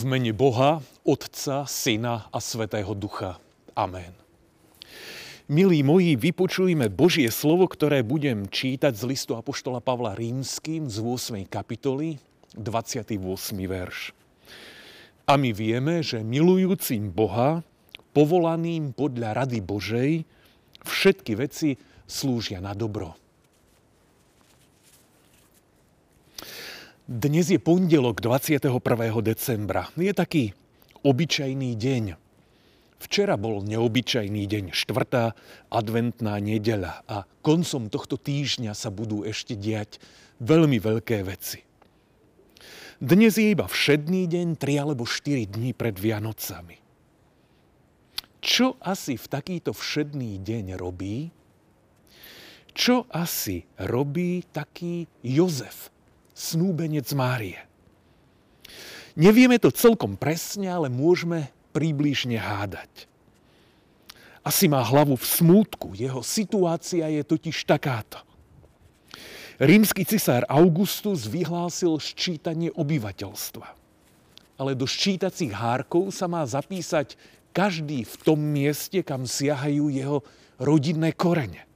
V mene Boha, Otca, Syna a Svetého Ducha. Amen. Milí moji, vypočujme Božie slovo, ktoré budem čítať z listu Apoštola Pavla Rímským z 8. kapitoly, 28. verš. A my vieme, že milujúcim Boha, povolaným podľa rady Božej, všetky veci slúžia na dobro. Dnes je pondelok 21. decembra. Je taký obyčajný deň. Včera bol neobyčajný deň, štvrtá adventná nedeľa a koncom tohto týždňa sa budú ešte diať veľmi veľké veci. Dnes je iba všedný deň, 3 alebo 4 dní pred Vianocami. Čo asi v takýto všedný deň robí? Čo asi robí taký Jozef, snúbenec Márie. Nevieme to celkom presne, ale môžeme približne hádať. Asi má hlavu v smútku, jeho situácia je totiž takáto. Rímsky cisár Augustus vyhlásil ščítanie obyvateľstva. Ale do ščítacích hárkov sa má zapísať každý v tom mieste, kam siahajú jeho rodinné korene.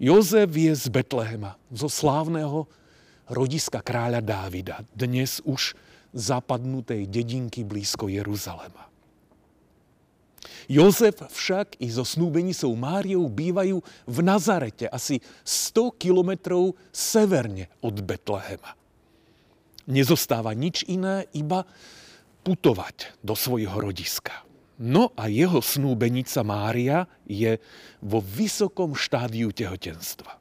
Jozef je z Betlehema, zo slávneho rodiska kráľa Dávida, dnes už zapadnutej dedinky blízko Jeruzalema. Jozef však i so snúbenicou Máriou bývajú v Nazarete, asi 100 kilometrov severne od Betlehema. Nezostáva nič iné, iba putovať do svojho rodiska. No a jeho snúbenica Mária je vo vysokom štádiu tehotenstva.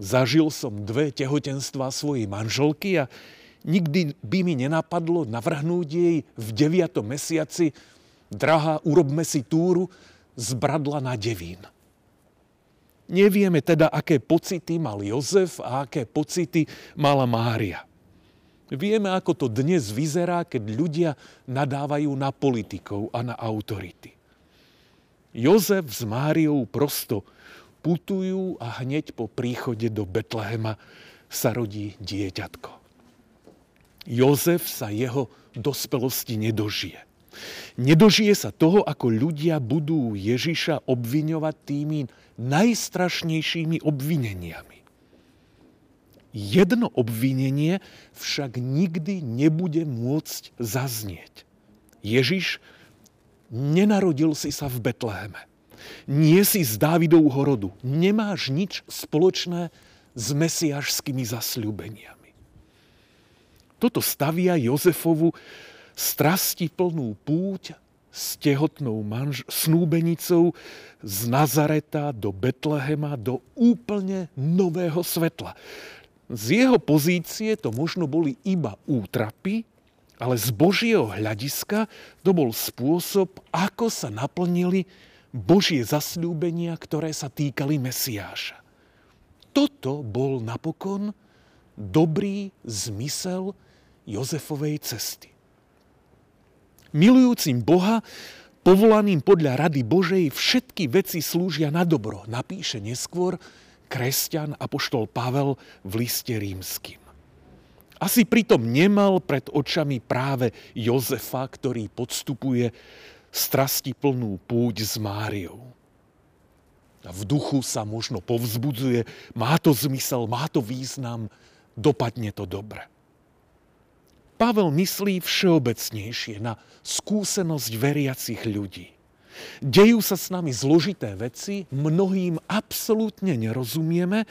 Zažil som dve tehotenstvá svojej manželky a nikdy by mi nenapadlo navrhnúť jej v 9. mesiaci drahá, urobme si túru z Bradla na Devín. Nevieme teda, aké pocity mal Jozef a aké pocity mala Mária. Vieme, ako to dnes vyzerá, keď ľudia nadávajú na politikov a na autority. Jozef s Máriou prosto putujú a hneď po príchode do Betlehema sa rodí dieťatko. Jozef sa jeho dospelosti nedožije. Nedožije sa toho, ako ľudia budú Ježiša obviňovať tými najstrašnejšími obvineniami. Jedno obvinenie však nikdy nebude môcť zaznieť. Ježiš nenarodil si sa v Betleheme nie si z Dávidovho rodu. Nemáš nič spoločné s mesiašskými zasľúbeniami. Toto stavia Jozefovu strasti plnú púť s tehotnou manž- snúbenicou z Nazareta do Betlehema do úplne nového svetla. Z jeho pozície to možno boli iba útrapy, ale z Božieho hľadiska to bol spôsob, ako sa naplnili Božie zasľúbenia, ktoré sa týkali Mesiáša. Toto bol napokon dobrý zmysel Jozefovej cesty. Milujúcim Boha, povolaným podľa rady Božej, všetky veci slúžia na dobro, napíše neskôr kresťan Apoštol Pavel v liste rímským. Asi pritom nemal pred očami práve Jozefa, ktorý podstupuje strasti plnú púť s Máriou. A v duchu sa možno povzbudzuje, má to zmysel, má to význam, dopadne to dobre. Pavel myslí všeobecnejšie na skúsenosť veriacich ľudí. Dejú sa s nami zložité veci, mnohým absolútne nerozumieme,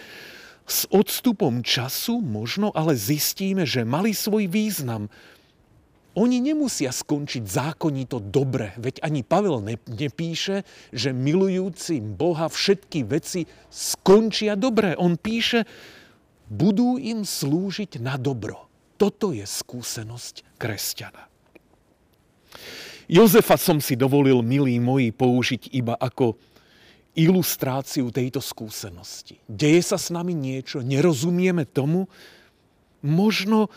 s odstupom času možno ale zistíme, že mali svoj význam, oni nemusia skončiť zákonito dobre, veď ani Pavel nepíše, že milujúcim Boha všetky veci skončia dobre. On píše, budú im slúžiť na dobro. Toto je skúsenosť kresťana. Jozefa som si dovolil, milí moji, použiť iba ako ilustráciu tejto skúsenosti. Deje sa s nami niečo, nerozumieme tomu, možno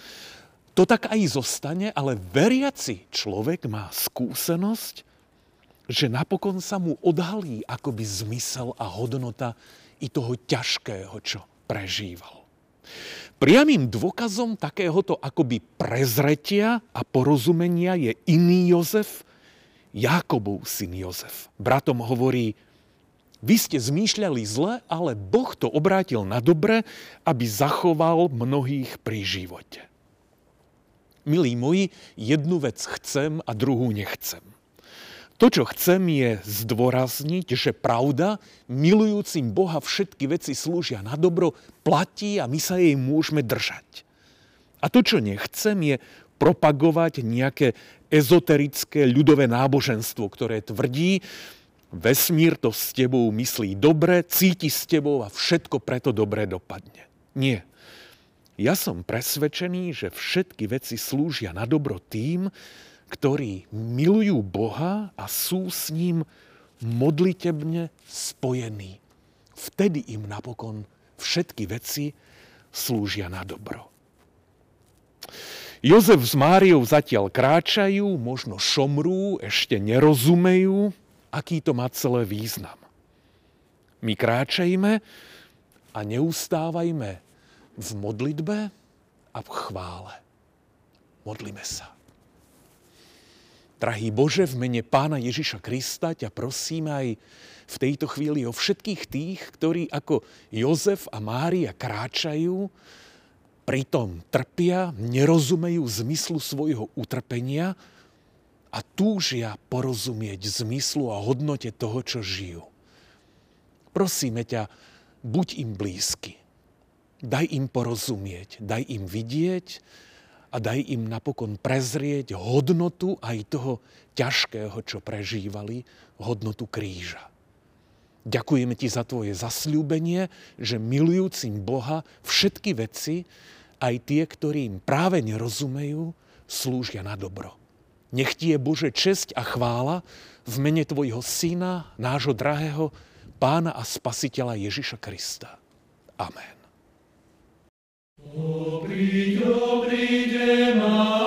to tak aj zostane, ale veriaci človek má skúsenosť, že napokon sa mu odhalí akoby zmysel a hodnota i toho ťažkého, čo prežíval. Priamým dôkazom takéhoto akoby prezretia a porozumenia je iný Jozef, Jákobov syn Jozef. Bratom hovorí, vy ste zmýšľali zle, ale Boh to obrátil na dobre, aby zachoval mnohých pri živote. Milí moji, jednu vec chcem a druhú nechcem. To, čo chcem, je zdôrazniť, že pravda, milujúcim Boha všetky veci slúžia na dobro, platí a my sa jej môžeme držať. A to, čo nechcem, je propagovať nejaké ezoterické ľudové náboženstvo, ktoré tvrdí, Vesmír to s tebou myslí dobre, cíti s tebou a všetko preto dobre dopadne. Nie. Ja som presvedčený, že všetky veci slúžia na dobro tým, ktorí milujú Boha a sú s ním modlitebne spojení. Vtedy im napokon všetky veci slúžia na dobro. Jozef s Máriou zatiaľ kráčajú, možno šomrú, ešte nerozumejú, aký to má celé význam. My kráčajme a neustávajme v modlitbe a v chvále. Modlíme sa. Drahý Bože, v mene Pána Ježiša Krista ťa prosím aj v tejto chvíli o všetkých tých, ktorí ako Jozef a Mária kráčajú, pritom trpia, nerozumejú zmyslu svojho utrpenia, a túžia porozumieť zmyslu a hodnote toho, čo žijú. Prosíme ťa, buď im blízky. Daj im porozumieť, daj im vidieť a daj im napokon prezrieť hodnotu aj toho ťažkého, čo prežívali, hodnotu kríža. Ďakujeme ti za tvoje zasľúbenie, že milujúcim Boha všetky veci, aj tie, ktorým práve nerozumejú, slúžia na dobro. Nech ti je Bože česť a chvála v mene Tvojho Syna, nášho drahého Pána a Spasiteľa Ježiša Krista. Amen. O brigio, brige, ma,